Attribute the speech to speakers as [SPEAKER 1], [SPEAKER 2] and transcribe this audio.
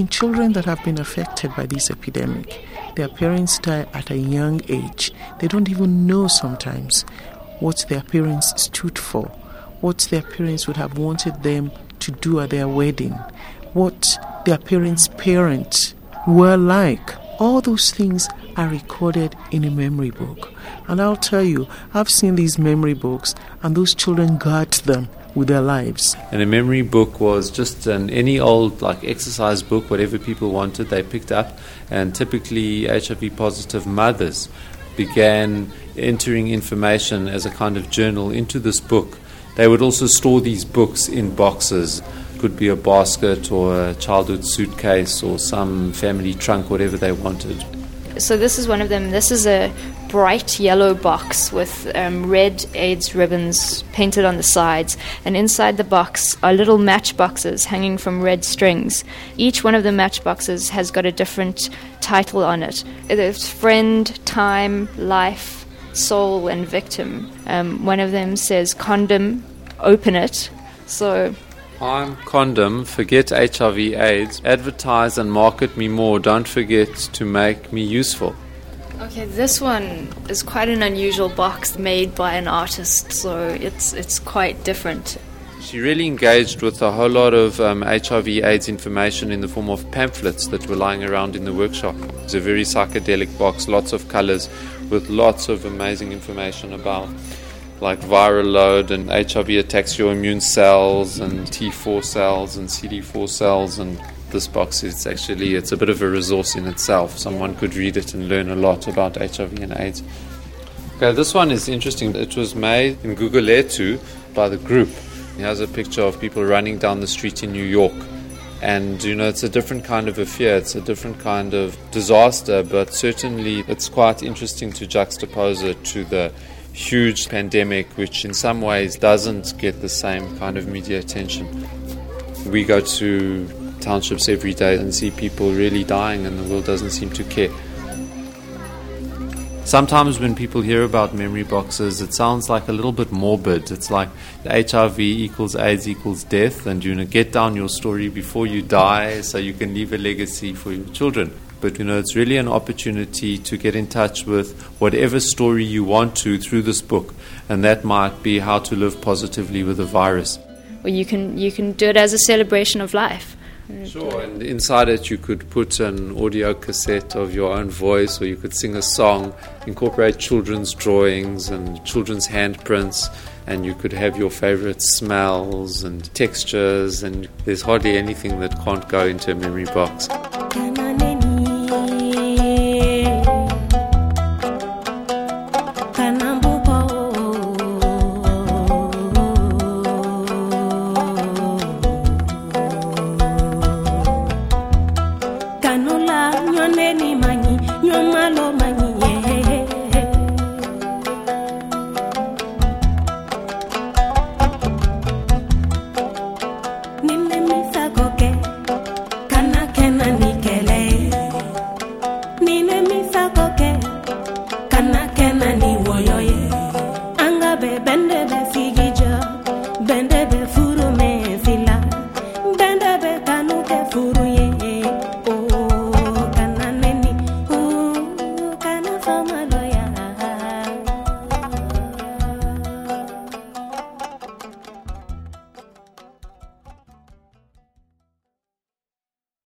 [SPEAKER 1] In children that have been affected by this epidemic, their parents die at a young age. They don't even know sometimes what their parents stood for, what their parents would have wanted them to do at their wedding, what their parents' parents were like. All those things are recorded in a memory book. And I'll tell you, I've seen these memory books, and those children guard them with their lives.
[SPEAKER 2] And a memory book was just an any old like exercise book, whatever people wanted, they picked up. And typically, HIV positive mothers began entering information as a kind of journal into this book. They would also store these books in boxes. Could be a basket or a childhood suitcase or some family trunk, whatever they wanted.
[SPEAKER 3] So this is one of them. This is a bright yellow box with um, red AIDS ribbons painted on the sides, and inside the box are little matchboxes hanging from red strings. Each one of the matchboxes has got a different title on it. It's friend, time, life, soul, and victim. Um, one of them says condom, open it. So
[SPEAKER 2] I'm condom, forget HIV AIDS, advertise and market me more, don't forget to make me useful.
[SPEAKER 3] Okay, this one is quite an unusual box made by an artist, so it's it's quite different.
[SPEAKER 2] She really engaged with a whole lot of um, HIV/AIDS information in the form of pamphlets that were lying around in the workshop. It's a very psychedelic box, lots of colors, with lots of amazing information about like viral load and HIV attacks your immune cells and T4 cells and CD4 cells and this box is actually it's a bit of a resource in itself. Someone could read it and learn a lot about HIV and AIDS. Okay, this one is interesting. It was made in google Gugulethu by the group. it has a picture of people running down the street in New York. And you know, it's a different kind of a fear, it's a different kind of disaster, but certainly it's quite interesting to juxtapose it to the huge pandemic, which in some ways doesn't get the same kind of media attention. We go to townships every day and see people really dying, and the world doesn't seem to care. Sometimes when people hear about memory boxes, it sounds like a little bit morbid. It's like HIV equals AIDS equals death, and you know, get down your story before you die so you can leave a legacy for your children. But you know, it's really an opportunity to get in touch with whatever story you want to through this book, and that might be how to live positively with a virus.
[SPEAKER 3] Well, you can you can do it as a celebration of life.
[SPEAKER 2] Sure, and inside it you could put an audio cassette of your own voice, or you could sing a song, incorporate children's drawings and children's handprints, and you could have your favorite smells and textures, and there's hardly anything that can't go into a memory box.